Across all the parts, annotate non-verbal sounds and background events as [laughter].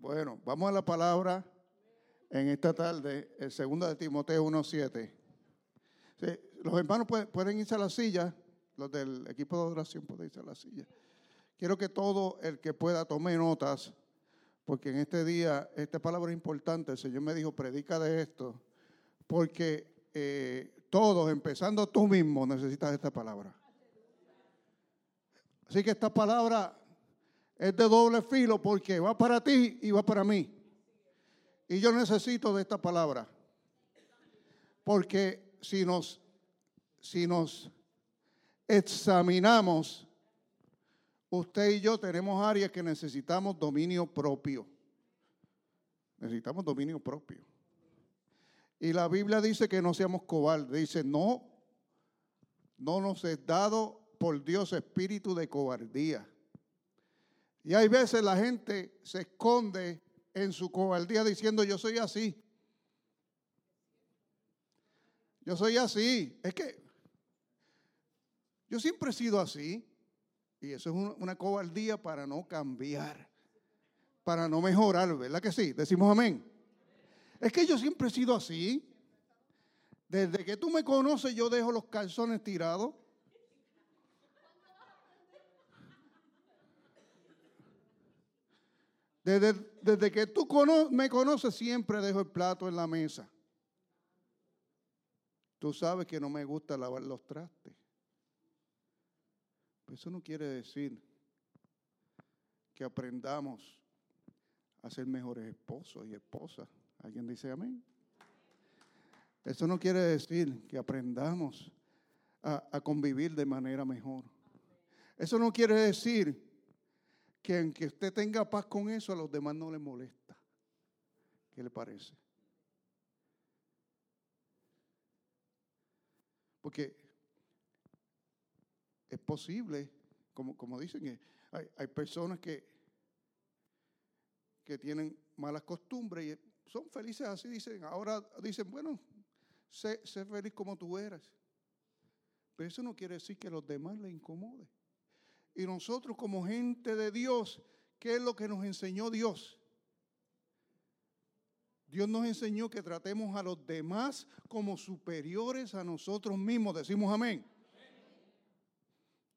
Bueno, vamos a la palabra en esta tarde, el segundo de Timoteo 1.7. los hermanos pueden, irse a la silla, los del equipo de oración pueden irse a la silla. Quiero que todo el que pueda tome notas, porque en este día, esta palabra es importante, el Señor me dijo, predica de esto, porque eh, todos, empezando tú mismo, necesitas esta palabra. Así que esta palabra es de doble filo porque va para ti y va para mí. Y yo necesito de esta palabra. Porque si nos, si nos examinamos, usted y yo tenemos áreas que necesitamos dominio propio. Necesitamos dominio propio. Y la Biblia dice que no seamos cobardes. Dice, no, no nos es dado por Dios espíritu de cobardía. Y hay veces la gente se esconde en su cobardía diciendo yo soy así. Yo soy así. Es que yo siempre he sido así. Y eso es una cobardía para no cambiar, para no mejorar, ¿verdad que sí? Decimos amén. Es que yo siempre he sido así. Desde que tú me conoces yo dejo los calzones tirados. Desde, que tú me conoces siempre dejo el plato en la mesa. Tú sabes que no me gusta lavar los trastes. Eso no quiere decir que aprendamos a ser mejores esposos y esposas. ¿Alguien dice amén? Eso no quiere decir que aprendamos a, a convivir de manera mejor. Eso no quiere decir que aunque usted tenga paz con eso, a los demás no le molesta. ¿Qué le parece? Porque es posible, como, como dicen, hay, hay personas que, que tienen malas costumbres y son felices así, dicen, ahora dicen, bueno, sé, sé feliz como tú eres. Pero eso no quiere decir que a los demás le incomode. Y nosotros como gente de Dios, ¿qué es lo que nos enseñó Dios? Dios nos enseñó que tratemos a los demás como superiores a nosotros mismos. Decimos amén.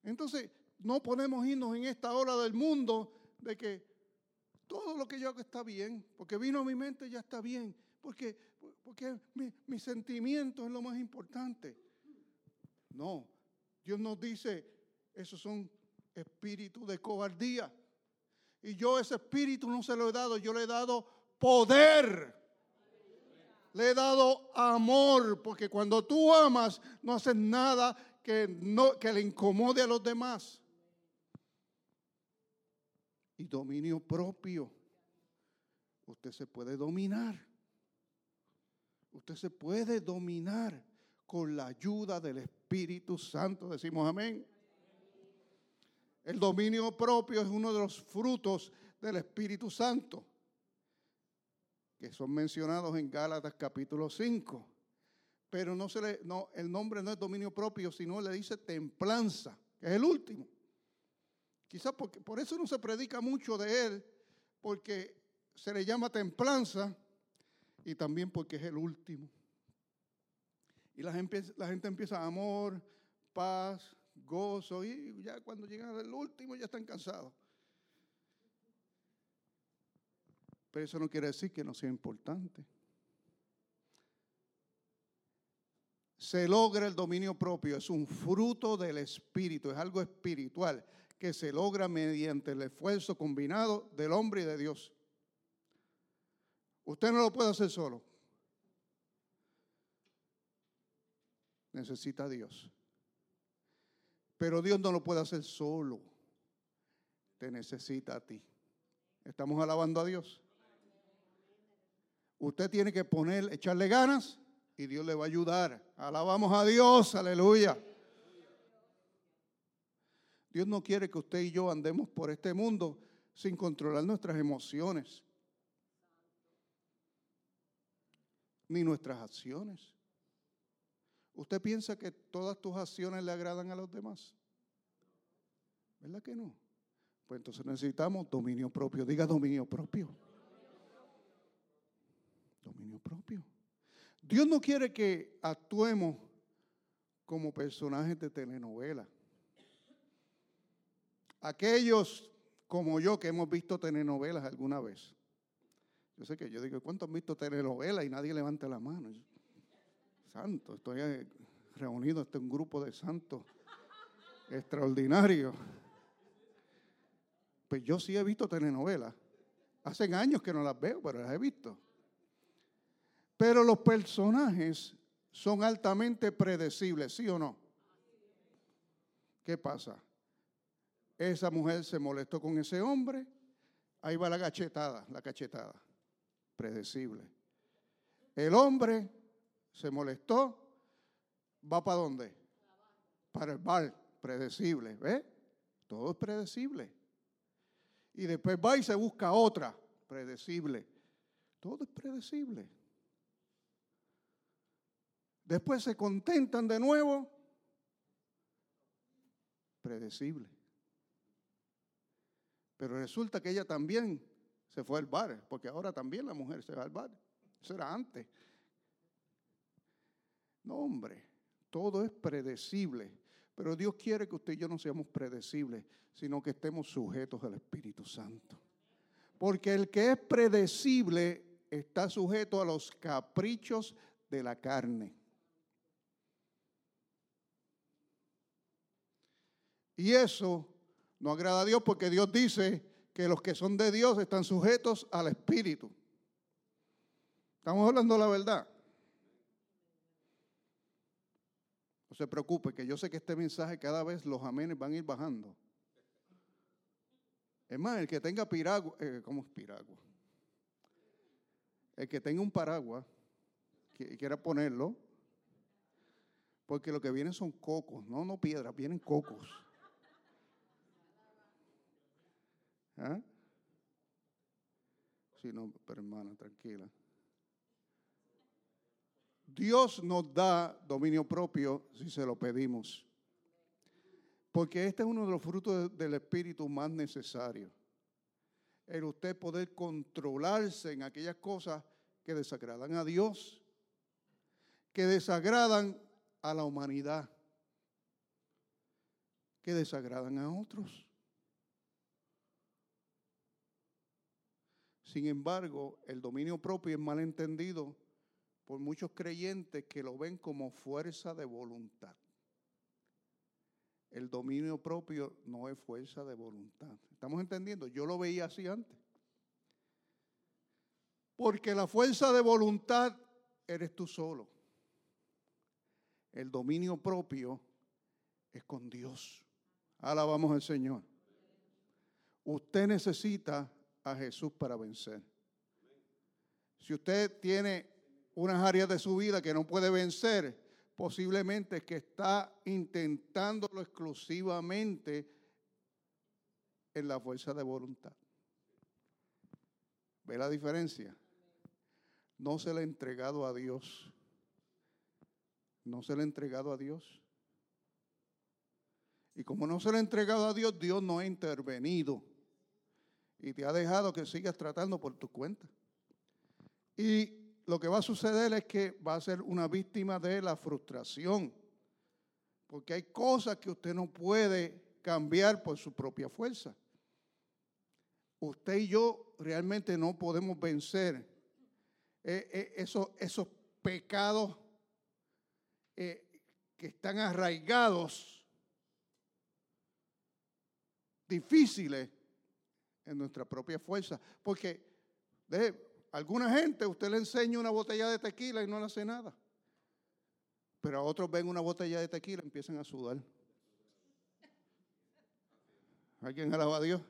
Entonces, no podemos irnos en esta hora del mundo de que todo lo que yo hago está bien, porque vino a mi mente ya está bien, porque, porque mi, mi sentimiento es lo más importante. No, Dios nos dice, esos son espíritu de cobardía. Y yo ese espíritu no se lo he dado, yo le he dado poder. Le he dado amor, porque cuando tú amas no haces nada que, no, que le incomode a los demás. Y dominio propio. Usted se puede dominar. Usted se puede dominar con la ayuda del Espíritu Santo. Decimos amén. El dominio propio es uno de los frutos del Espíritu Santo, que son mencionados en Gálatas capítulo 5. Pero no se le, no, el nombre no es dominio propio, sino le dice templanza, que es el último. Quizás porque, por eso no se predica mucho de él, porque se le llama templanza y también porque es el último. Y la gente, la gente empieza amor, paz, gozo y ya cuando llegan al último ya están cansados. Pero eso no quiere decir que no sea importante. Se logra el dominio propio, es un fruto del espíritu, es algo espiritual que se logra mediante el esfuerzo combinado del hombre y de Dios. Usted no lo puede hacer solo. Necesita Dios. Pero Dios no lo puede hacer solo. Te necesita a ti. Estamos alabando a Dios. Usted tiene que poner, echarle ganas y Dios le va a ayudar. Alabamos a Dios, aleluya. Dios no quiere que usted y yo andemos por este mundo sin controlar nuestras emociones, ni nuestras acciones. ¿Usted piensa que todas tus acciones le agradan a los demás? ¿Verdad que no? Pues entonces necesitamos dominio propio. Diga dominio propio. propio. Dios no quiere que actuemos como personajes de telenovela. Aquellos como yo que hemos visto telenovelas alguna vez. Yo sé que yo digo, ¿cuántos han visto telenovelas? Y nadie levanta la mano. Santo, estoy reunido, este un grupo de santos extraordinarios. Pues yo sí he visto telenovelas. Hacen años que no las veo, pero las he visto. Pero los personajes son altamente predecibles, ¿sí o no? ¿Qué pasa? Esa mujer se molestó con ese hombre, ahí va la cachetada, la cachetada, predecible. El hombre se molestó, va para dónde? Para el bar, predecible, ¿ve? Todo es predecible. Y después va y se busca otra, predecible. Todo es predecible. Después se contentan de nuevo, predecible. Pero resulta que ella también se fue al bar, porque ahora también la mujer se va al bar. Eso era antes. No, hombre, todo es predecible. Pero Dios quiere que usted y yo no seamos predecibles, sino que estemos sujetos al Espíritu Santo. Porque el que es predecible está sujeto a los caprichos de la carne. Y eso no agrada a Dios porque Dios dice que los que son de Dios están sujetos al Espíritu. Estamos hablando la verdad. No se preocupe, que yo sé que este mensaje cada vez los amenes van a ir bajando. Es más, el que tenga piragua, eh, ¿cómo es piragua? El que tenga un paraguas y quiera ponerlo, porque lo que vienen son cocos, no, no piedras, vienen cocos. ¿Ah? Sí, no, pero hermana, tranquila. Dios nos da dominio propio si se lo pedimos. Porque este es uno de los frutos del Espíritu más necesarios. El usted poder controlarse en aquellas cosas que desagradan a Dios, que desagradan a la humanidad, que desagradan a otros. Sin embargo, el dominio propio es mal entendido por muchos creyentes que lo ven como fuerza de voluntad. El dominio propio no es fuerza de voluntad. ¿Estamos entendiendo? Yo lo veía así antes. Porque la fuerza de voluntad eres tú solo. El dominio propio es con Dios. Alabamos al Señor. Usted necesita a Jesús para vencer. Si usted tiene unas áreas de su vida que no puede vencer, posiblemente es que está intentándolo exclusivamente en la fuerza de voluntad. ¿Ve la diferencia? No se le ha entregado a Dios. No se le ha entregado a Dios. Y como no se le ha entregado a Dios, Dios no ha intervenido y te ha dejado que sigas tratando por tu cuenta. Y lo que va a suceder es que va a ser una víctima de la frustración, porque hay cosas que usted no puede cambiar por su propia fuerza. Usted y yo realmente no podemos vencer eh, eh, esos, esos, pecados eh, que están arraigados, difíciles en nuestra propia fuerza. Porque de alguna gente usted le enseña una botella de tequila y no le hace nada. Pero a otros ven una botella de tequila y empiezan a sudar. ¿Alguien alaba a Dios?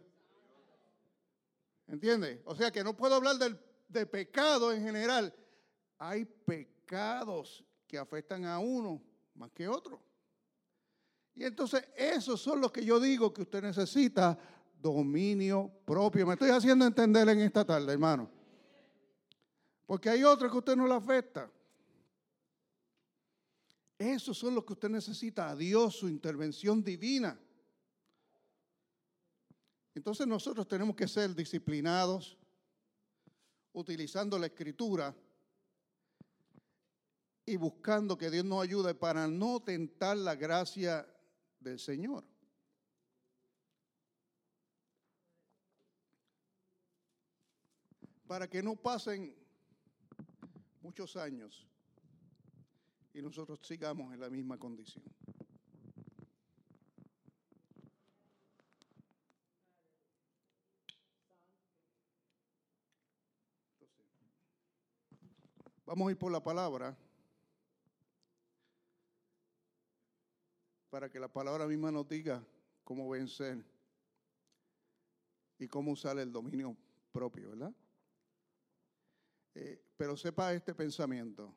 ¿Entiende? O sea que no puedo hablar del, de pecado en general. Hay pecados que afectan a uno más que otro. Y entonces esos son los que yo digo que usted necesita dominio propio. Me estoy haciendo entender en esta tarde, hermano. Porque hay otros que usted no le afecta. Esos son los que usted necesita a Dios, su intervención divina. Entonces nosotros tenemos que ser disciplinados, utilizando la escritura y buscando que Dios nos ayude para no tentar la gracia del Señor. Para que no pasen muchos años y nosotros sigamos en la misma condición. Vamos a ir por la palabra para que la palabra misma nos diga cómo vencer y cómo usar el dominio propio, ¿verdad? Eh, pero sepa este pensamiento.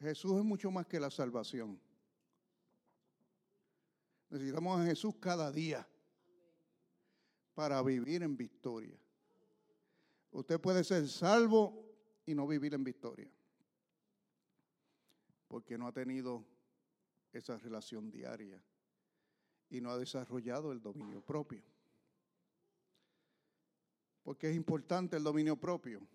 Jesús es mucho más que la salvación. Necesitamos a Jesús cada día para vivir en victoria. Usted puede ser salvo y no vivir en victoria, porque no ha tenido esa relación diaria y no ha desarrollado el dominio propio. Porque es importante el dominio propio.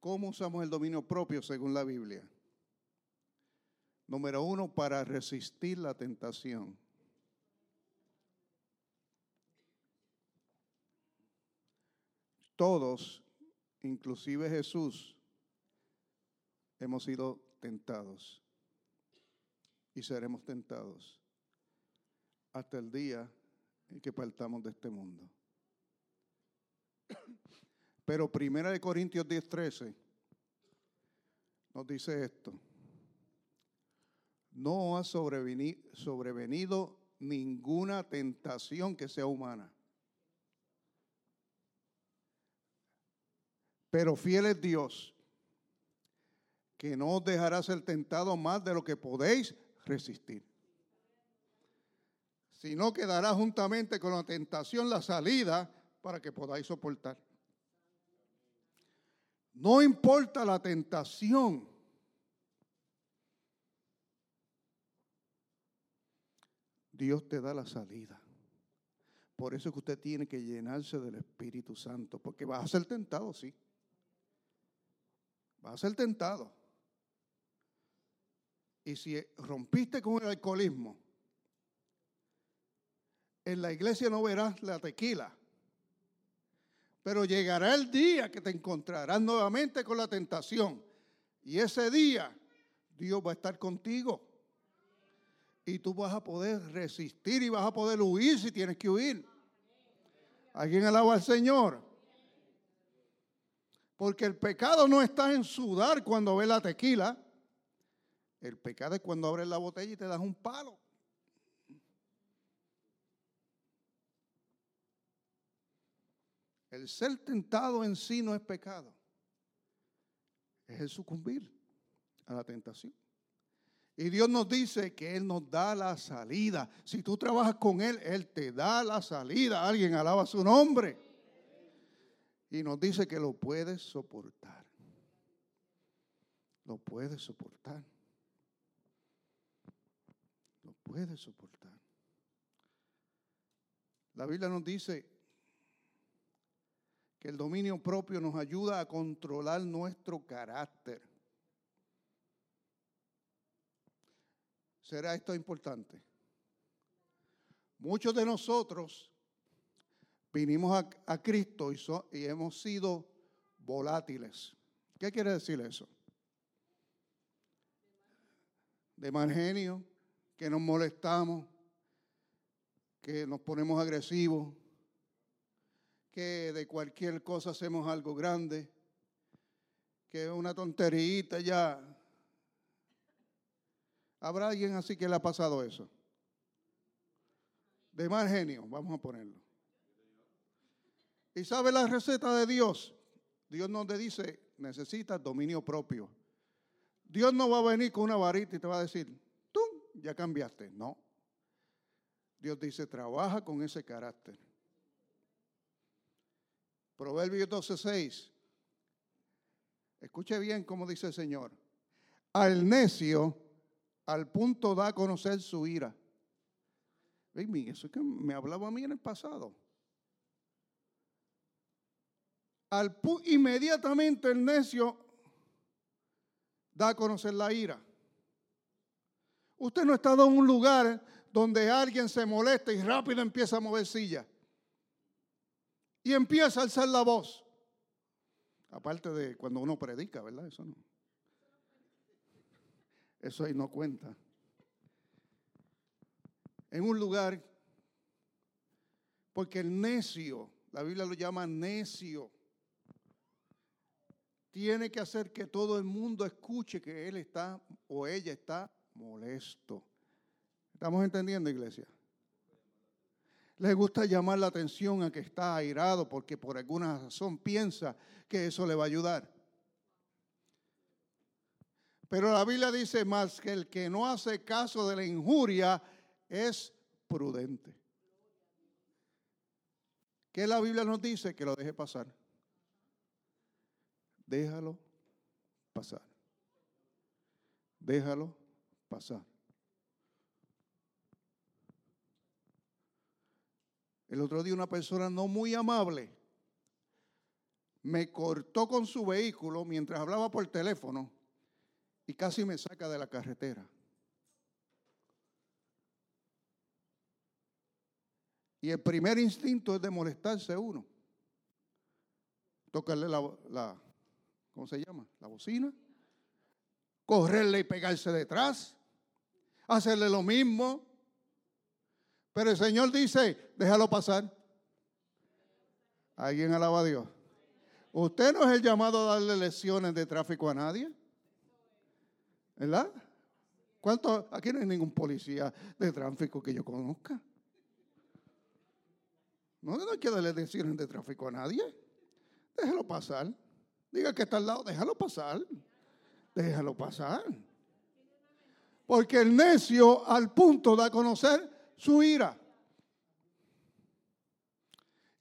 ¿Cómo usamos el dominio propio según la Biblia? Número uno, para resistir la tentación. Todos, inclusive Jesús, hemos sido tentados y seremos tentados hasta el día en que partamos de este mundo. Pero Primera de Corintios 10:13 nos dice esto. No ha sobrevenido ninguna tentación que sea humana. Pero fiel es Dios, que no os dejará ser tentado más de lo que podéis resistir. Sino que dará juntamente con la tentación la salida para que podáis soportar. No importa la tentación. Dios te da la salida. Por eso es que usted tiene que llenarse del Espíritu Santo, porque va a ser tentado, sí. Va a ser tentado. Y si rompiste con el alcoholismo, en la iglesia no verás la tequila. Pero llegará el día que te encontrarás nuevamente con la tentación. Y ese día Dios va a estar contigo. Y tú vas a poder resistir y vas a poder huir si tienes que huir. ¿Alguien alaba al Señor? Porque el pecado no está en sudar cuando ves la tequila. El pecado es cuando abres la botella y te das un palo. El ser tentado en sí no es pecado. Es el sucumbir a la tentación. Y Dios nos dice que Él nos da la salida. Si tú trabajas con Él, Él te da la salida. Alguien alaba su nombre. Y nos dice que lo puedes soportar. Lo puedes soportar puede soportar. La Biblia nos dice que el dominio propio nos ayuda a controlar nuestro carácter. ¿Será esto importante? Muchos de nosotros vinimos a, Cristo y, y hemos sido volátiles. ¿Qué quiere decir eso? De mal genio, que nos molestamos, que nos ponemos agresivos, que de cualquier cosa hacemos algo grande, que una tonterita ya. ¿Habrá alguien así que le ha pasado eso? De mal genio, vamos a ponerlo. ¿Y sabe la receta de Dios? Dios nos dice, necesitas dominio propio. Dios no va a venir con una varita y te va a decir, ya cambiaste. No. Dios dice, trabaja con ese carácter. Proverbios 12:6. Escuche bien cómo dice el Señor. Al necio, al punto da a conocer su ira. Eso es que me hablaba a mí en el pasado. Al inmediatamente el necio da a conocer la ira. Usted no ha estado en un lugar donde alguien se molesta y rápido empieza a mover silla. Y empieza a alzar la voz. Aparte de cuando uno predica, ¿verdad? Eso no. Eso ahí no cuenta. En un lugar, porque el necio, la Biblia lo llama necio, tiene que hacer que todo el mundo escuche que él está o ella está molesto. ¿Estamos entendiendo, iglesia? Le gusta llamar la atención a que está airado porque por alguna razón piensa que eso le va a ayudar. Pero la Biblia dice más que el que no hace caso de la injuria es prudente. ¿Qué la Biblia nos dice? Que lo deje pasar déjalo pasar. Déjalo pasar. El otro día una persona no muy amable me cortó con su vehículo mientras hablaba por teléfono y casi me saca de la carretera. Y el primer instinto es de molestarse uno. Tocarle la, la, ¿cómo se llama? La bocina. Correrle y pegarse detrás. Hacerle lo mismo. Pero el Señor dice, déjalo pasar. ¿Alguien alaba a Dios? Usted no es el llamado a darle lecciones de tráfico a nadie. ¿Verdad? ¿Cuánto? Aquí no hay ningún policía de tráfico que yo conozca. No, no hay que darle lecciones de tráfico a nadie. Déjalo pasar. Diga que está al lado, déjalo pasar. Déjalo pasar. Porque el necio al punto da a conocer su ira.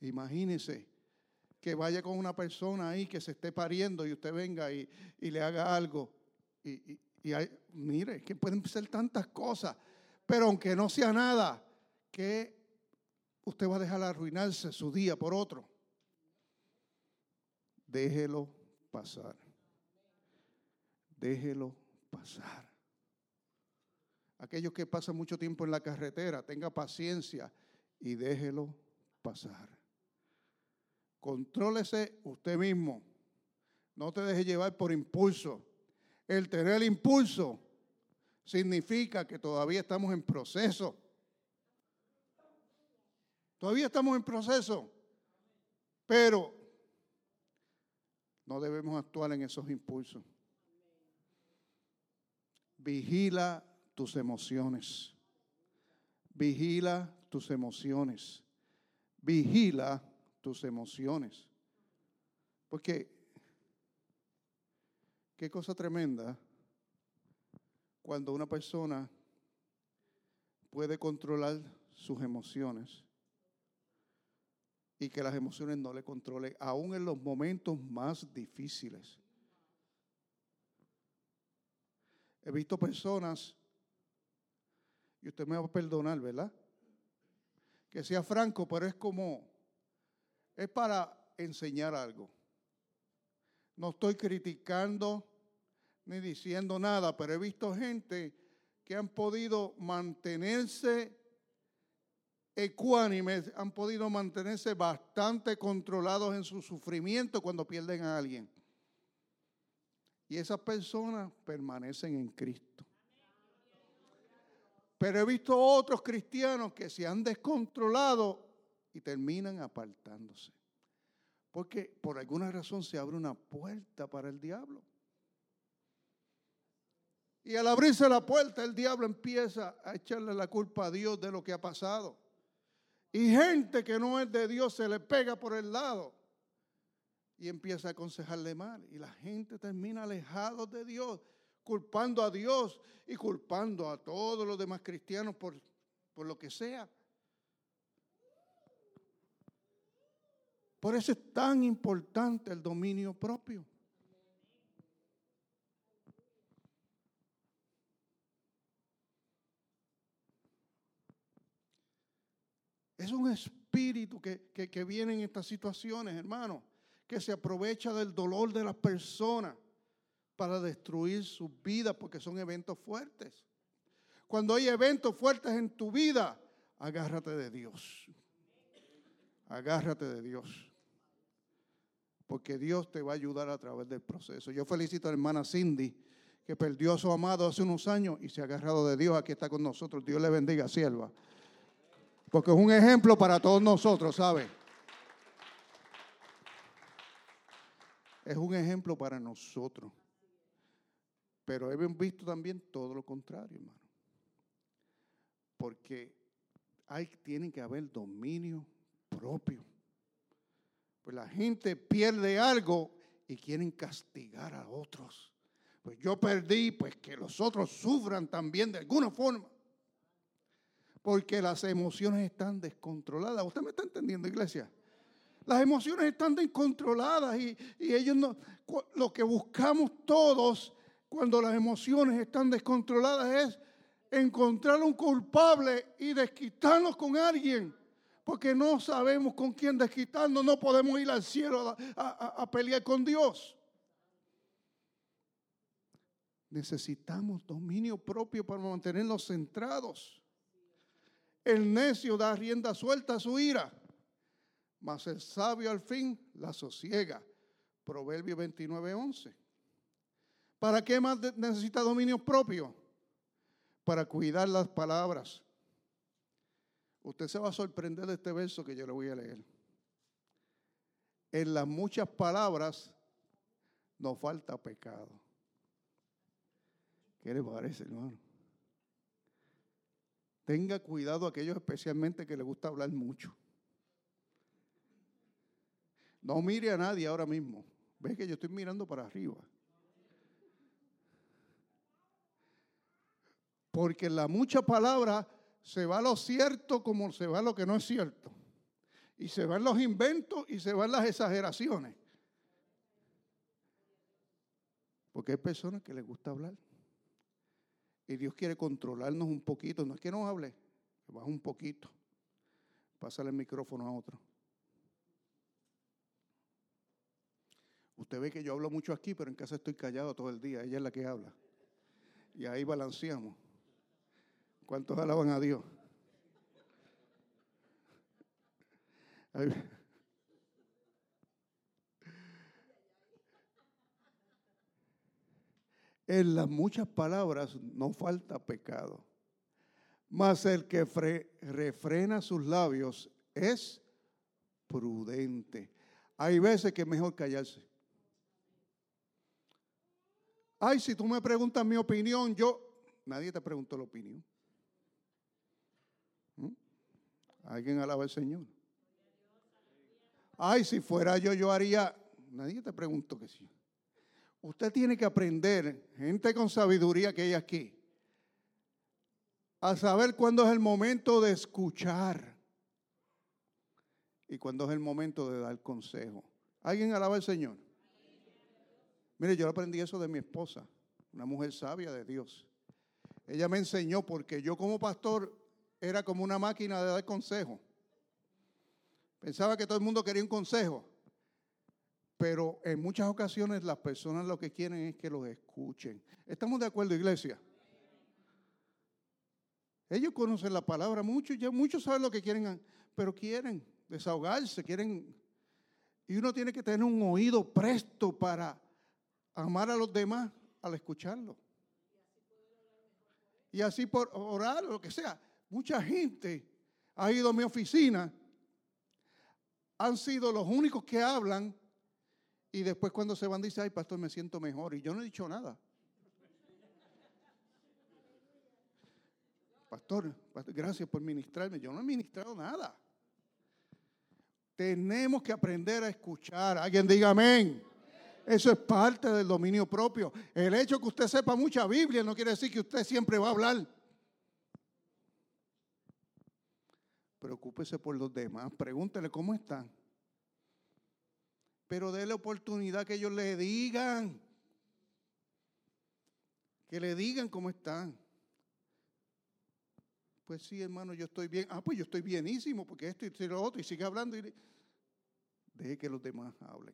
Imagínese que vaya con una persona ahí que se esté pariendo y usted venga y, le haga algo. Y, mire, que pueden ser tantas cosas, pero aunque no sea nada, que usted va a dejar arruinarse su día por otro. Déjelo pasar. Déjelo pasar. Aquellos que pasan mucho tiempo en la carretera, tenga paciencia y déjelo pasar. Contrólese usted mismo. No te deje llevar por impulso. El tener impulso significa que todavía estamos en proceso. Todavía estamos en proceso. Pero no debemos actuar en esos impulsos. Vigila tus emociones. Vigila tus emociones. Vigila tus emociones. Porque, qué cosa tremenda cuando una persona puede controlar sus emociones y que las emociones no le controlen, aún en los momentos más difíciles. He visto personas, y usted me va a perdonar, ¿verdad? Que sea franco, pero es como, es para enseñar algo. No estoy criticando ni diciendo nada, pero he visto gente que han podido mantenerse ecuánimes han podido mantenerse bastante controlados en su sufrimiento cuando pierden a alguien. Y esas personas permanecen en Cristo. Pero he visto otros cristianos que se han descontrolado y terminan apartándose. Porque por alguna razón se abre una puerta para el diablo. Y al abrirse la puerta, el diablo empieza a echarle la culpa a Dios de lo que ha pasado. Y gente que no es de Dios se le pega por el lado y empieza a aconsejarle mal. Y la gente termina alejado de Dios, culpando a Dios y culpando a todos los demás cristianos por, por lo que sea. Por eso es tan importante el dominio propio. Es un espíritu que, viene en estas situaciones, hermano, que se aprovecha del dolor de las personas para destruir sus vidas porque son eventos fuertes. Cuando hay eventos fuertes en tu vida, agárrate de Dios. Agárrate de Dios. Porque Dios te va a ayudar a través del proceso. Yo felicito a la hermana Cindy, que perdió a su amado hace unos años y se ha agarrado de Dios. Aquí está con nosotros. Dios le bendiga, sierva. Porque es un ejemplo para todos nosotros, ¿sabe? Es un ejemplo para nosotros. Pero hemos visto también todo lo contrario, hermano. Porque hay, tiene que haber dominio propio. Pues la gente pierde algo y quieren castigar a otros. Pues yo perdí, pues que los otros sufran también de alguna forma. Porque las emociones están descontroladas. ¿Usted me está entendiendo, iglesia? Las emociones están descontroladas y, y ellos no. Lo que buscamos todos cuando las emociones están descontroladas es encontrar un culpable y desquitarnos con alguien porque no sabemos con quién desquitarnos, no podemos ir al cielo a, pelear con Dios. Necesitamos dominio propio para mantenernos centrados. El necio da rienda suelta a su ira, mas el sabio al fin la sosiega. Proverbio 29, 11. ¿Para qué más necesita dominio propio? Para cuidar las palabras Usted se va a sorprender de este verso que yo le voy a leer. En las muchas palabras nos falta pecado. ¿Qué le parece, hermano? Tenga cuidado aquellos especialmente que le gusta hablar mucho. No mire a nadie ahora mismo. Ve que yo estoy mirando para arriba. Porque la mucha palabra se va lo cierto como se va lo que no es cierto. Y se van los inventos y se van las exageraciones. Porque hay personas que les gusta hablar. Y Dios quiere controlarnos un poquito. No es que no hable, baja un poquito. Pásale el micrófono a otro. Usted ve que yo hablo mucho aquí, pero en casa estoy callado todo el día. Ella es la que habla. Y ahí balanceamos. ¿Cuántos alaban a Dios? En las muchas palabras no falta pecado, mas el que refrena sus labios es prudente. Hay veces que es mejor callarse. Ay, si tú me preguntas mi opinión, yo, nadie te preguntó la opinión. ¿Alguien alaba al Señor? Ay, si fuera yo, yo haría. Nadie te preguntó que sí. Usted tiene que aprender, gente con sabiduría que hay aquí, a saber cuándo es el momento de escuchar y cuándo es el momento de dar consejo. ¿Alguien alaba al Señor? Mire, yo aprendí eso de mi esposa, una mujer sabia de Dios. Ella me enseñó porque yo como pastor era como una máquina de dar consejo. Pensaba que todo el mundo quería un consejo. Pero en muchas ocasiones las personas lo que quieren es que los escuchen. ¿Estamos de acuerdo, iglesia? Ellos conocen la palabra mucho, ya muchos saben lo que quieren, pero quieren desahogarse, quieren... Y uno tiene que tener un oído presto para amar a los demás al escucharlo. Y así por orar o lo que sea. Mucha gente ha ido a mi oficina, han sido los únicos que hablan y después cuando se van dice, ay pastor, me siento mejor. Y yo no he dicho nada. [laughs] Pastor, gracias por ministrarme. Yo no he ministrado nada. Tenemos que aprender a escuchar. Alguien diga amén. Eso es parte del dominio propio. El hecho que usted sepa mucha Biblia no quiere decir que usted siempre va a hablar. Preocúpese por los demás. Pregúntele cómo están. Pero déle oportunidad que ellos le digan. Que le digan cómo están. Pues sí, hermano, yo estoy bien. Ah, pues yo estoy bienísimo porque esto y lo otro. Y sigue hablando. Y... Deje que los demás hablen.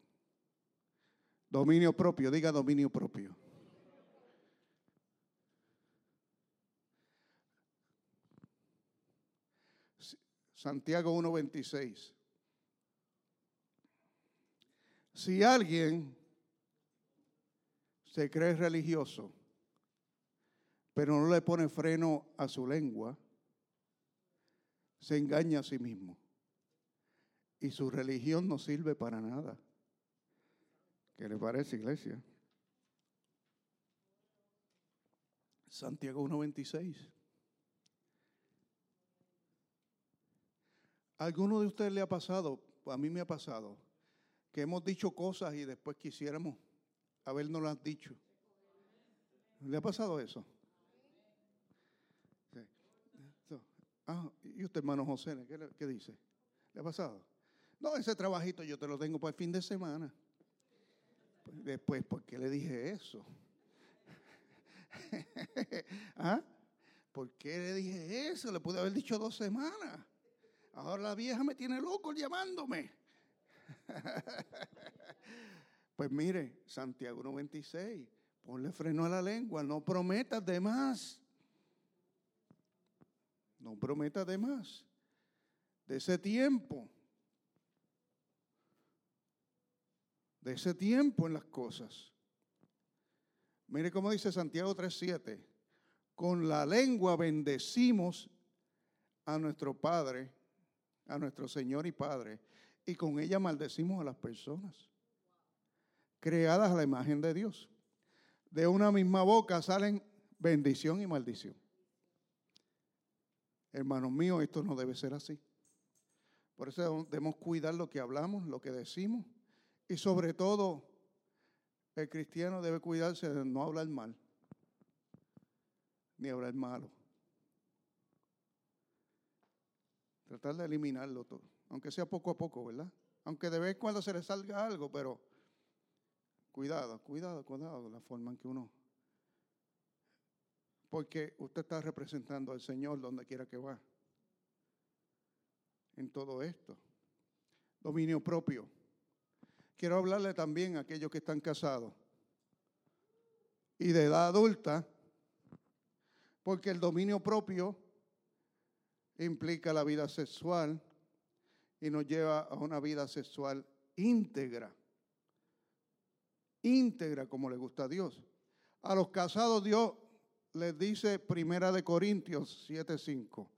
Dominio propio, diga dominio propio. Santiago 1.26. Si alguien se cree religioso, pero no le pone freno a su lengua, se engaña a sí mismo. Y su religión no sirve para nada. ¿Qué le parece, iglesia? Santiago 1.26. ¿Alguno de ustedes le ha pasado? A mí me ha pasado que hemos dicho cosas y después quisiéramos habernos las dicho. ¿Le ha pasado eso? Ah, ¿y usted, hermano José, ¿qué, dice? ¿Le ha pasado? No, ese trabajito yo te lo tengo para el fin de semana. Después, ¿por qué le dije eso? [laughs] ¿Ah? ¿Por qué le dije eso? Le pude haber dicho dos semanas. Ahora la vieja me tiene loco llamándome. [laughs] pues mire, Santiago 96, ponle freno a la lengua, no prometas de más. No prometa de más. De ese tiempo. De ese tiempo en las cosas. Mire cómo dice Santiago 3:7. Con la lengua bendecimos a nuestro Padre, a nuestro Señor y Padre, y con ella maldecimos a las personas creadas a la imagen de Dios. De una misma boca salen bendición y maldición. Hermanos míos, esto no debe ser así. Por eso debemos cuidar lo que hablamos, lo que decimos. Y sobre todo, el cristiano debe cuidarse de no hablar mal, ni hablar malo. Tratar de eliminarlo todo, aunque sea poco a poco, ¿verdad? Aunque de vez en cuando se le salga algo, pero cuidado, cuidado, cuidado, la forma en que uno porque usted está representando al Señor donde quiera que va. En todo esto. Dominio propio. Quiero hablarle también a aquellos que están casados y de edad adulta, porque el dominio propio implica la vida sexual y nos lleva a una vida sexual íntegra. Íntegra como le gusta a Dios. A los casados Dios les dice Primera de Corintios 7:5.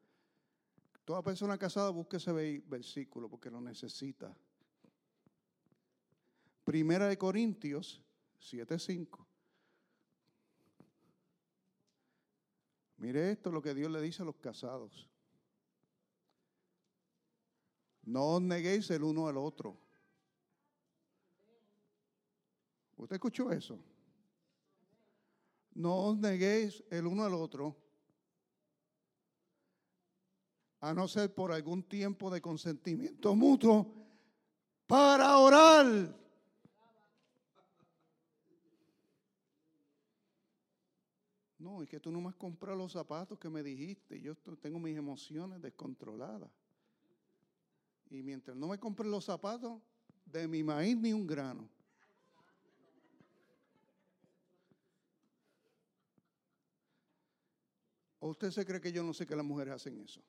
Toda persona casada busque ese versículo porque lo necesita. Primera de Corintios 7:5. Mire esto lo que Dios le dice a los casados. No os neguéis el uno al otro. ¿Usted escuchó eso? no os neguéis el uno al otro, a no ser por algún tiempo de consentimiento mutuo, para orar. No, es que tú no me has comprado los zapatos que me dijiste. Yo tengo mis emociones descontroladas. Y mientras no me compres los zapatos, de mi maíz ni un grano. ¿O usted se cree que yo no sé que las mujeres hacen eso?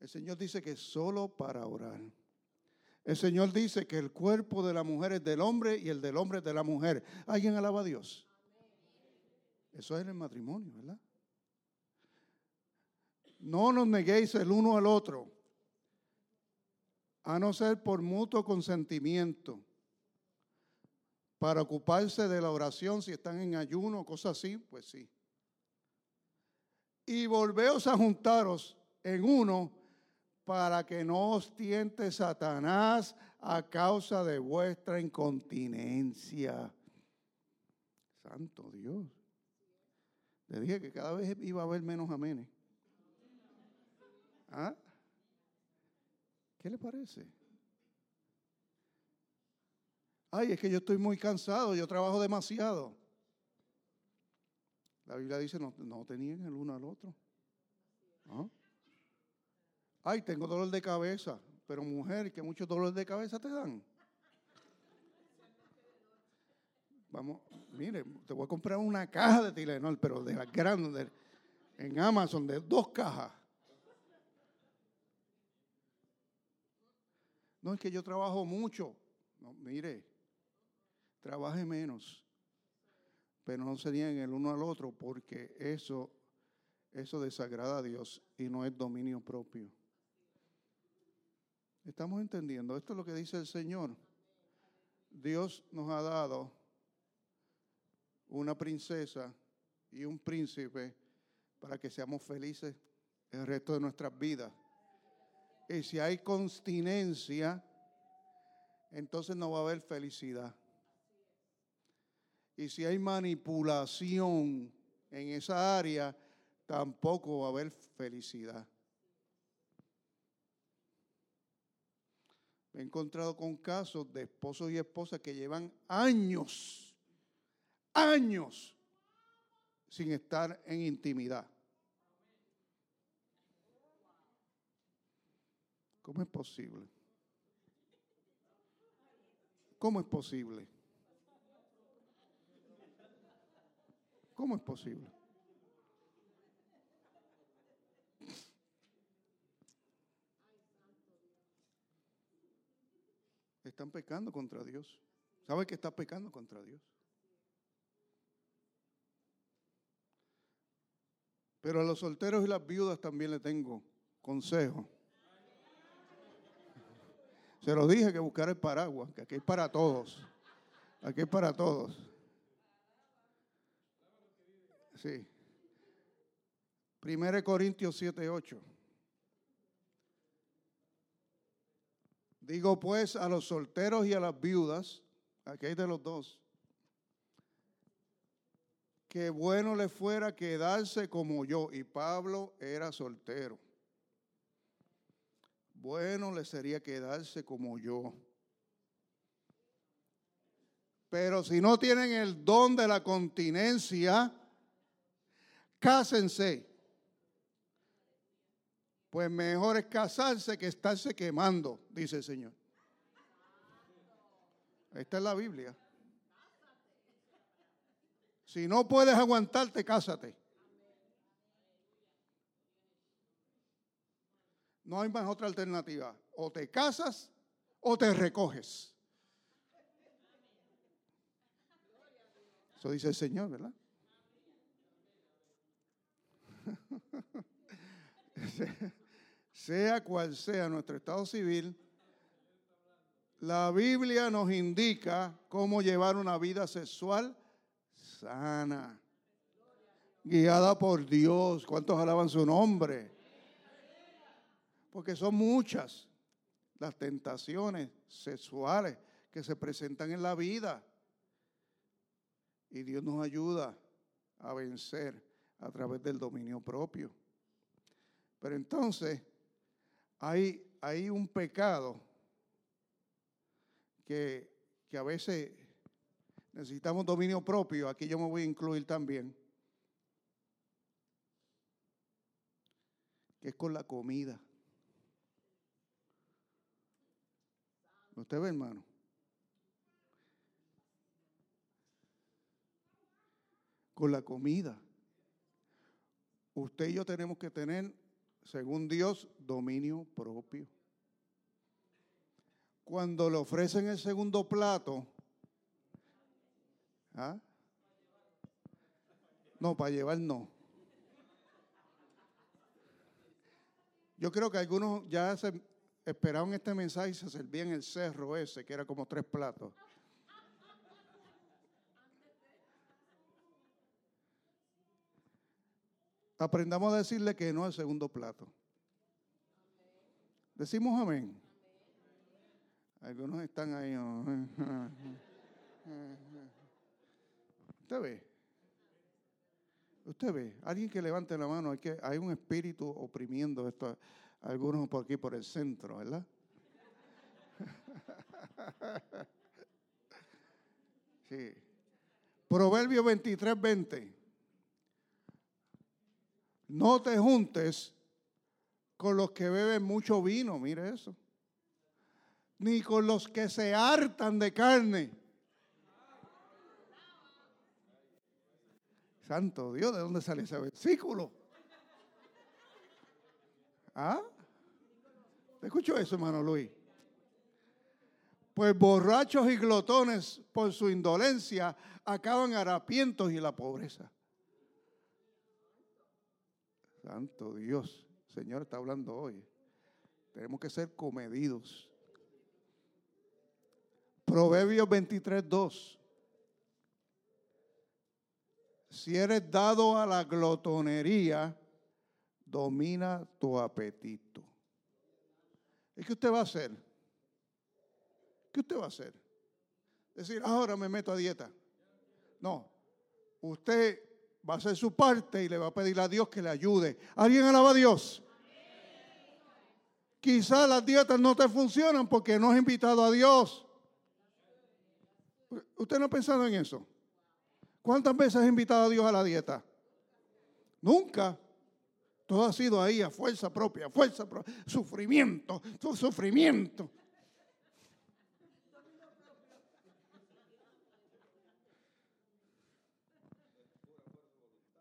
El Señor dice que solo para orar. El Señor dice que el cuerpo de la mujer es del hombre y el del hombre es de la mujer. ¿Alguien alaba a Dios? Eso es el matrimonio, ¿verdad? No nos neguéis el uno al otro, a no ser por mutuo consentimiento para ocuparse de la oración, si están en ayuno cosas así, pues sí. Y volveos a juntaros en uno para que no os tiente Satanás a causa de vuestra incontinencia. Santo Dios. Le dije que cada vez iba a haber menos amenes. ¿Ah? ¿Qué le parece? Ay, es que yo estoy muy cansado, yo trabajo demasiado. La Biblia dice, no, no tenían el uno al otro. Ay, tengo dolor de cabeza, pero mujer, que muchos dolores de cabeza te dan. Vamos, mire, te voy a comprar una caja de Tilenol, pero de las grandes. en Amazon de dos cajas. No es que yo trabajo mucho. No, mire, trabaje menos. Pero no serían el uno al otro porque eso, eso desagrada a Dios y no es dominio propio. Estamos entendiendo. Esto es lo que dice el Señor. Dios nos ha dado una princesa y un príncipe para que seamos felices el resto de nuestras vidas. Y si hay continencia, entonces no va a haber felicidad. Y si hay manipulación en esa área, tampoco va a haber felicidad. Me he encontrado con casos de esposos y esposas que llevan años, años sin estar en intimidad. ¿Cómo es posible? ¿Cómo es posible? ¿Cómo es posible? Están pecando contra Dios. ¿Sabe que está pecando contra Dios? Pero a los solteros y las viudas también le tengo consejo. Se lo dije que buscar el paraguas, que aquí es para todos. Aquí es para todos. Sí. Primero Corintios 7, 8. Digo pues a los solteros y a las viudas, aquí hay de los dos, que bueno le fuera quedarse como yo. Y Pablo era soltero bueno le sería quedarse como yo. Pero si no tienen el don de la continencia, cásense. Pues mejor es casarse que estarse quemando, dice el Señor. Esta es la Biblia. Si no puedes aguantarte, cásate. No hay más otra alternativa. O te casas o te recoges. Eso dice el Señor, ¿verdad? [laughs] sea cual sea nuestro estado civil, la Biblia nos indica cómo llevar una vida sexual sana, guiada por Dios. ¿Cuántos alaban su nombre? Porque son muchas las tentaciones sexuales que se presentan en la vida. Y Dios nos ayuda a vencer a través del dominio propio. Pero entonces hay, hay un pecado que, que a veces necesitamos dominio propio. Aquí yo me voy a incluir también. Que es con la comida. ¿Usted ve, hermano? Con la comida. Usted y yo tenemos que tener, según Dios, dominio propio. Cuando le ofrecen el segundo plato, ¿ah? No, para llevar no. Yo creo que algunos ya se, esperaban este mensaje y se servían el cerro ese, que era como tres platos. Aprendamos a decirle que no al segundo plato. Decimos amén. Algunos están ahí. Usted ve. Usted ve. Alguien que levante la mano. Hay, que, hay un espíritu oprimiendo esto algunos por aquí por el centro, ¿verdad? [laughs] Sí. Proverbio 23, 20. No te juntes con los que beben mucho vino, mire eso. Ni con los que se hartan de carne. Santo Dios, ¿de dónde sale ese versículo? ¿Ah? ¿Te escuchó eso, hermano Luis? Pues borrachos y glotones por su indolencia acaban harapientos y la pobreza. Santo Dios, Señor está hablando hoy. Tenemos que ser comedidos. Proverbios 23, 2. Si eres dado a la glotonería, domina tu apetito. ¿Y qué usted va a hacer? ¿Qué usted va a hacer? Decir, ahora me meto a dieta. No, usted va a hacer su parte y le va a pedir a Dios que le ayude. ¿Alguien alaba a Dios? Quizás las dietas no te funcionan porque no has invitado a Dios. ¿Usted no ha pensado en eso? ¿Cuántas veces has invitado a Dios a la dieta? Nunca. Todo ha sido ahí a fuerza propia, fuerza propia, sufrimiento, sufrimiento.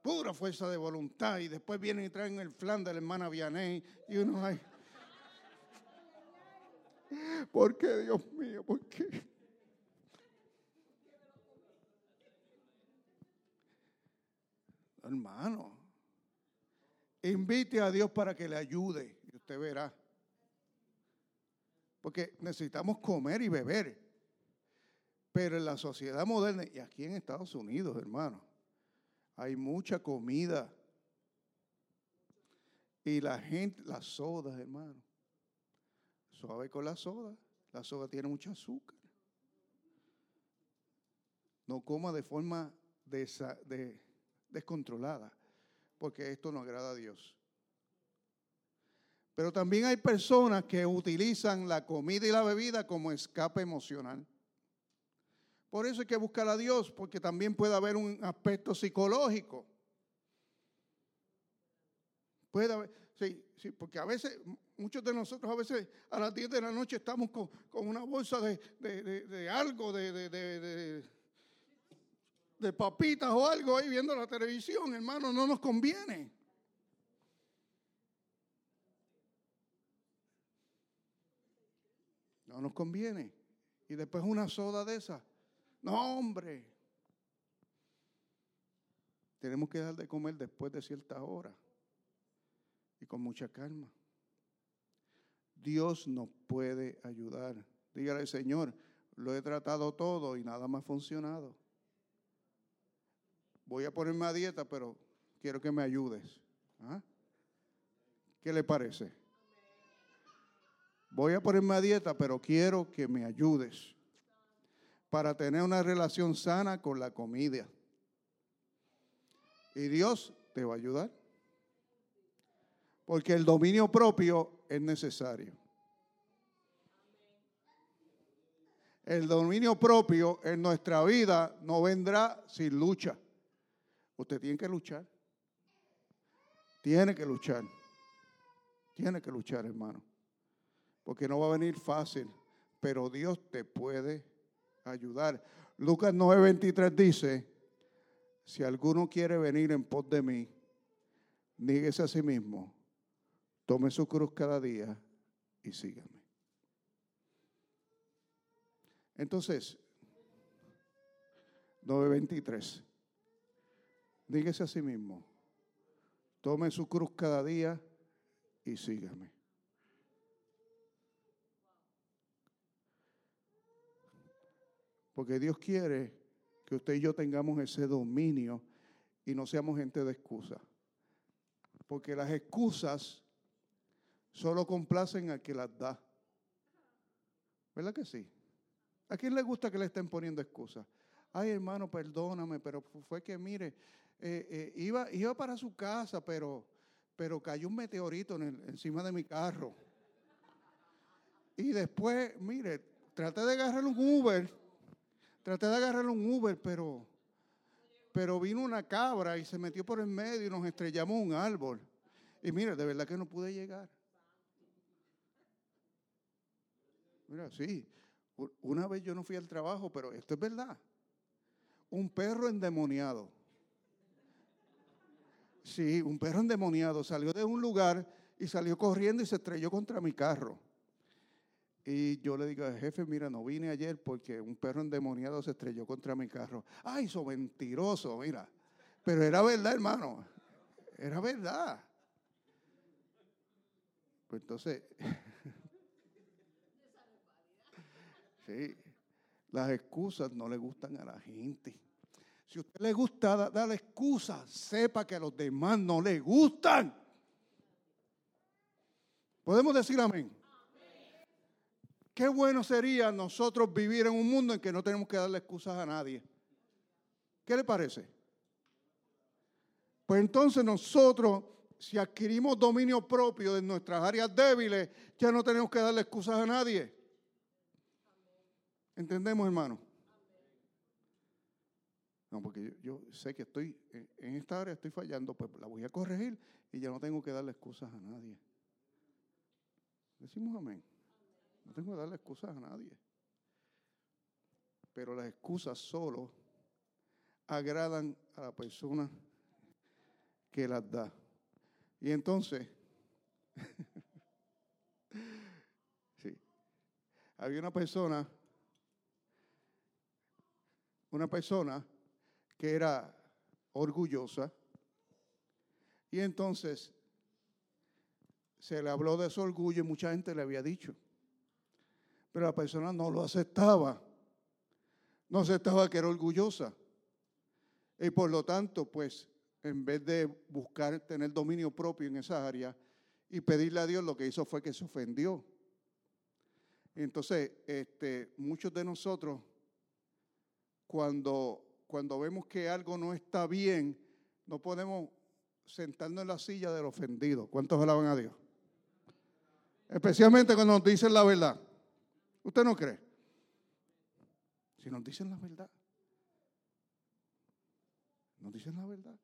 Pura fuerza de voluntad. Y después vienen y traen el flan de la hermana Vianey. Y uno hay. ¿Por qué, Dios mío? ¿Por qué? Hermano, invite a Dios para que le ayude y usted verá. Porque necesitamos comer y beber. Pero en la sociedad moderna, y aquí en Estados Unidos, hermano, hay mucha comida. Y la gente, las sodas, hermano. Suave con la soda. La soda tiene mucho azúcar. No coma de forma de, descontrolada, porque esto no agrada a Dios. Pero también hay personas que utilizan la comida y la bebida como escape emocional. Por eso hay que buscar a Dios, porque también puede haber un aspecto psicológico. Puede haber, sí, sí, porque a veces, muchos de nosotros a veces a las 10 de la noche estamos con, una bolsa de, de algo, de, de papitas o algo ahí viendo la televisión, hermano, no nos conviene. No nos conviene. Y después una soda de esa. No, hombre. Tenemos que dar de comer después de cierta hora y con mucha calma. Dios nos puede ayudar. Dígale, Señor, lo he tratado todo y nada más ha funcionado. Voy a ponerme a dieta, pero quiero que me ayudes. ¿Ah? ¿Qué le parece? Voy a ponerme a dieta, pero quiero que me ayudes para tener una relación sana con la comida. Y Dios te va a ayudar. Porque el dominio propio es necesario. El dominio propio en nuestra vida no vendrá sin lucha. Usted tiene que luchar. Tiene que luchar. Tiene que luchar, hermano. Porque no va a venir fácil. Pero Dios te puede ayudar. Lucas 9:23 dice, si alguno quiere venir en pos de mí, níguese a sí mismo, tome su cruz cada día y sígame. Entonces, 9:23, níguese a sí mismo, tome su cruz cada día y sígame. Porque Dios quiere que usted y yo tengamos ese dominio y no seamos gente de excusa. Porque las excusas solo complacen al que las da. ¿Verdad que sí? ¿A quién le gusta que le estén poniendo excusas? Ay, hermano, perdóname, pero fue que, mire, eh, eh, iba, iba para su casa, pero, pero cayó un meteorito encima de mi carro. Y después, mire, traté de agarrar un Uber Traté de agarrar un Uber, pero, pero vino una cabra y se metió por el medio y nos estrellamos un árbol. Y mira, de verdad que no pude llegar. Mira, sí, una vez yo no fui al trabajo, pero esto es verdad. Un perro endemoniado. Sí, un perro endemoniado salió de un lugar y salió corriendo y se estrelló contra mi carro. Y yo le digo, jefe, mira, no vine ayer porque un perro endemoniado se estrelló contra mi carro. Ay, eso mentiroso, mira. Pero era verdad, hermano. Era verdad. Pues entonces, [laughs] sí, las excusas no le gustan a la gente. Si usted le gusta dar excusas, sepa que a los demás no le gustan. ¿Podemos decir amén? Qué bueno sería nosotros vivir en un mundo en que no tenemos que darle excusas a nadie. ¿Qué le parece? Pues entonces nosotros, si adquirimos dominio propio de nuestras áreas débiles, ya no tenemos que darle excusas a nadie. ¿Entendemos, hermano? No, porque yo, sé que estoy en esta área, estoy fallando, pues la voy a corregir y ya no tengo que darle excusas a nadie. Decimos amén. No tengo que darle excusas a nadie. Pero las excusas solo agradan a la persona que las da. Y entonces, [laughs] sí, había una persona, una persona que era orgullosa, y entonces se le habló de su orgullo y mucha gente le había dicho. Pero la persona no lo aceptaba. No aceptaba que era orgullosa. Y por lo tanto, pues, en vez de buscar tener dominio propio en esa área y pedirle a Dios, lo que hizo fue que se ofendió. Entonces, este, muchos de nosotros, cuando, cuando vemos que algo no está bien, no podemos sentarnos en la silla del ofendido. ¿Cuántos alaban a Dios? Especialmente cuando nos dicen la verdad. ¿Usted no cree? Si nos dicen la verdad. Nos dicen la verdad.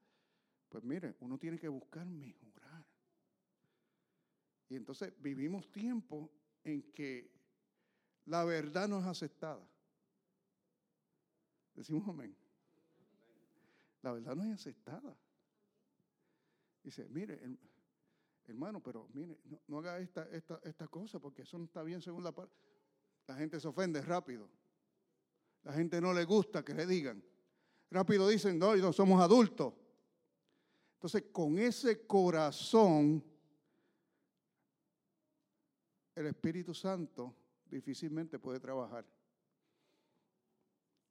Pues mire, uno tiene que buscar mejorar. Y entonces vivimos tiempos en que la verdad no es aceptada. Decimos amén. La verdad no es aceptada. Dice, mire, hermano, pero mire, no, haga esta, esta, esta cosa porque eso no está bien según la palabra. La gente se ofende rápido. La gente no le gusta que le digan. Rápido dicen, no, no somos adultos. Entonces, con ese corazón, el Espíritu Santo difícilmente puede trabajar.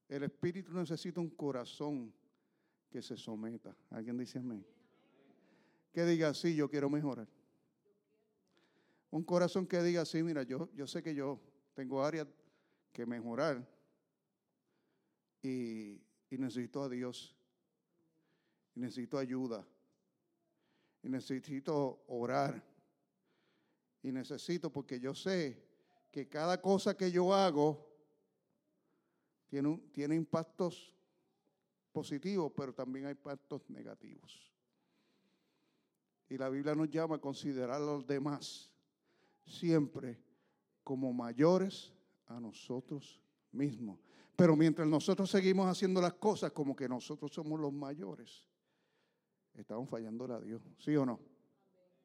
El Espíritu necesita un corazón que se someta. ¿Alguien dice amén? Que diga, sí, yo quiero mejorar. Un corazón que diga, sí, mira, yo, yo sé que yo tengo áreas que mejorar y, necesito a Dios. Y necesito ayuda. Y necesito orar. Y necesito, porque yo sé que cada cosa que yo hago tiene, tiene impactos positivos, pero también hay impactos negativos. Y la Biblia nos llama a considerar a los demás siempre como mayores a nosotros mismos. Pero mientras nosotros seguimos haciendo las cosas como que nosotros somos los mayores, estamos fallando a Dios. ¿Sí o no?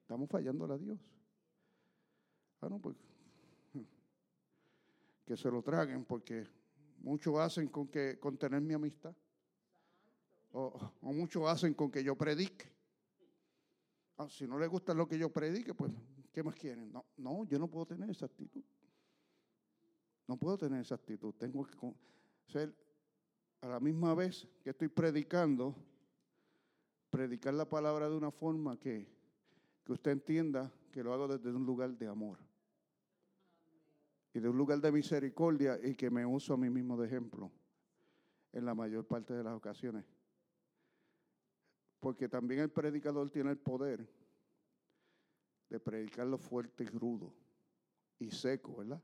Estamos fallando a Dios. Ah, no, pues [laughs] que se lo traguen porque muchos hacen con que con tener mi amistad. O, muchos hacen con que yo predique. Ah, si no les gusta lo que yo predique, pues ¿Qué más quieren? No, no, yo no puedo tener esa actitud. No puedo tener esa actitud. Tengo que ser a la misma vez que estoy predicando, predicar la palabra de una forma que, que usted entienda que lo hago desde un lugar de amor y de un lugar de misericordia y que me uso a mí mismo de ejemplo en la mayor parte de las ocasiones. Porque también el predicador tiene el poder de predicarlo fuerte y rudo y seco, ¿verdad?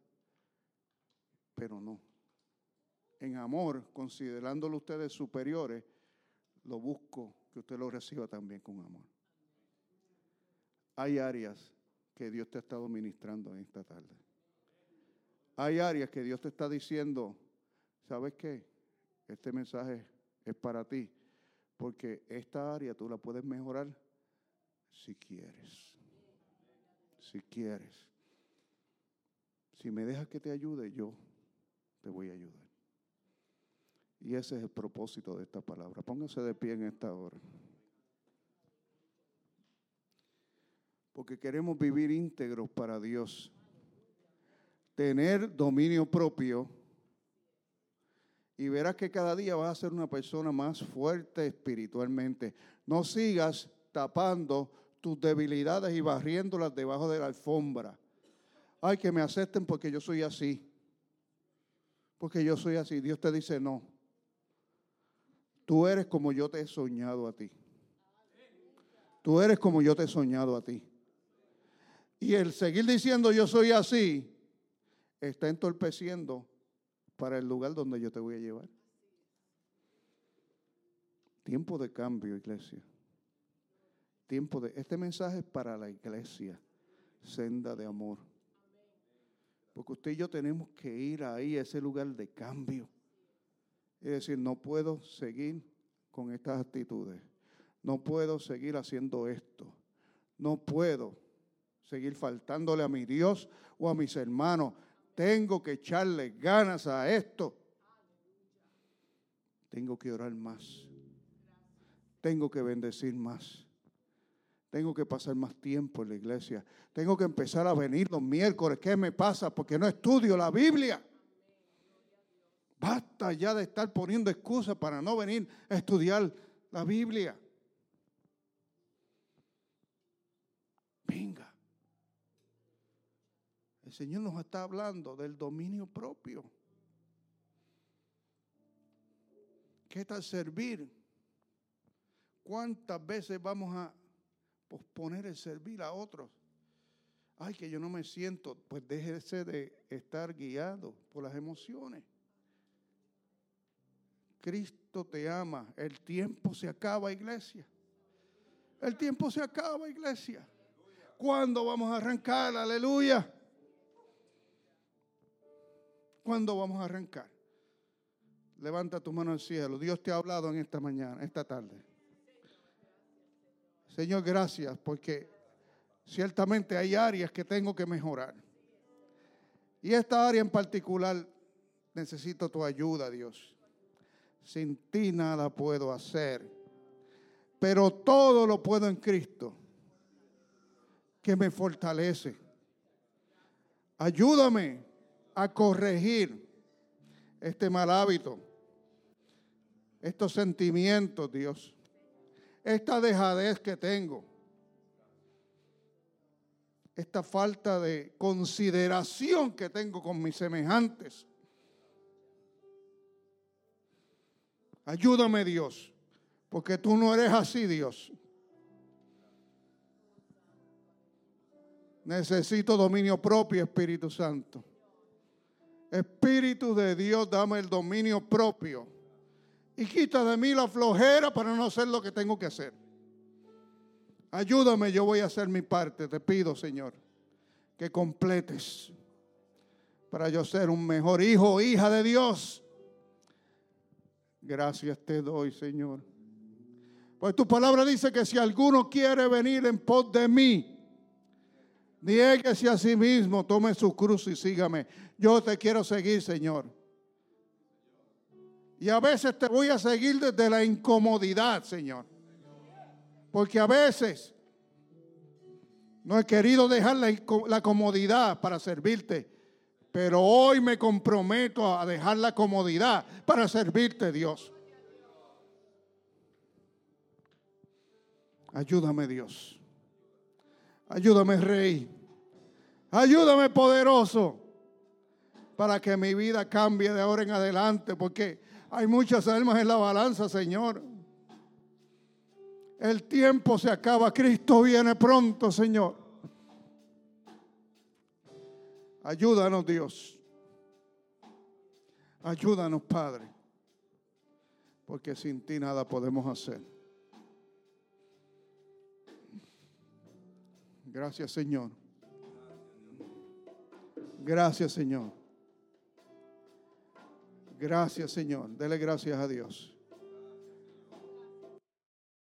Pero no. En amor, considerándolo ustedes superiores, lo busco que usted lo reciba también con amor. Hay áreas que Dios te ha estado ministrando en esta tarde. Hay áreas que Dios te está diciendo, ¿sabes qué? Este mensaje es para ti, porque esta área tú la puedes mejorar si quieres. si quieres. Si me dejas que te ayude, yo te voy a ayudar. Y ese es el propósito de esta palabra. Póngase de pie en esta hora. Porque queremos vivir íntegros para Dios. Tener dominio propio. Y verás que cada día vas a ser una persona más fuerte espiritualmente. No sigas tapando tus debilidades y barriéndolas debajo de la alfombra. Ay, que me acepten porque yo soy así. Porque yo soy así. Dios te dice no. Tú eres como yo te he soñado a ti. Tú eres como yo te he soñado a ti. Y el seguir diciendo yo soy así está entorpeciendo para el lugar donde yo te voy a llevar. Tiempo de cambio, iglesia. Tiempo de este mensaje es para la iglesia, senda de amor. Porque usted y yo tenemos que ir ahí a ese lugar de cambio. Es decir, no puedo seguir con estas actitudes. No puedo seguir haciendo esto. No puedo seguir faltándole a mi Dios o a mis hermanos. Tengo que echarle ganas a esto. Tengo que orar más. Tengo que bendecir más. Tengo que pasar más tiempo en la iglesia. Tengo que empezar a venir los miércoles. ¿Qué me pasa? Porque no estudio la Biblia. Basta ya de estar poniendo excusas para no venir a estudiar la Biblia. Venga. El Señor nos está hablando del dominio propio. ¿Qué tal servir? ¿Cuántas veces vamos a posponer el servir a otros? Ay, que yo no me siento. Pues déjese de estar guiado por las emociones. Cristo te ama. El tiempo se acaba, iglesia. El tiempo se acaba, iglesia. ¿Cuándo vamos a arrancar? Aleluya. ¿Cuándo vamos a arrancar? Levanta tu mano al cielo. Dios te ha hablado en esta mañana, esta tarde. Señor, gracias porque ciertamente hay áreas que tengo que mejorar. Y esta área en particular necesito tu ayuda, Dios. Sin ti nada puedo hacer. Pero todo lo puedo en Cristo, que me fortalece. Ayúdame a corregir este mal hábito, estos sentimientos, Dios, esta dejadez que tengo, esta falta de consideración que tengo con mis semejantes. Ayúdame Dios, porque tú no eres así Dios. Necesito dominio propio, Espíritu Santo. Espíritu de Dios, dame el dominio propio. Y quita de mí la flojera para no hacer lo que tengo que hacer. Ayúdame, yo voy a hacer mi parte. Te pido, Señor, que completes para yo ser un mejor hijo o hija de Dios Gracias te doy, Señor. Pues tu palabra dice que si alguno quiere venir en pos de mí, nieguese a sí mismo, tome su cruz y sígame. Yo te quiero seguir, Señor. Y a veces te voy a seguir desde la incomodidad, Señor. Porque a veces no he querido dejar la, la comodidad para servirte pero hoy me comprometo a dejar la comodidad para servirte, Dios. Ayúdame, Dios. Ayúdame, Rey. Ayúdame, poderoso, para que mi vida cambie de ahora en adelante, porque hay muchas almas en la balanza, Señor. El tiempo se acaba, Cristo viene pronto, Señor. Ayúdanos Dios. Ayúdanos Padre. Porque sin ti nada podemos hacer. Gracias Señor. Gracias Señor. Gracias Señor. Dele gracias a Dios.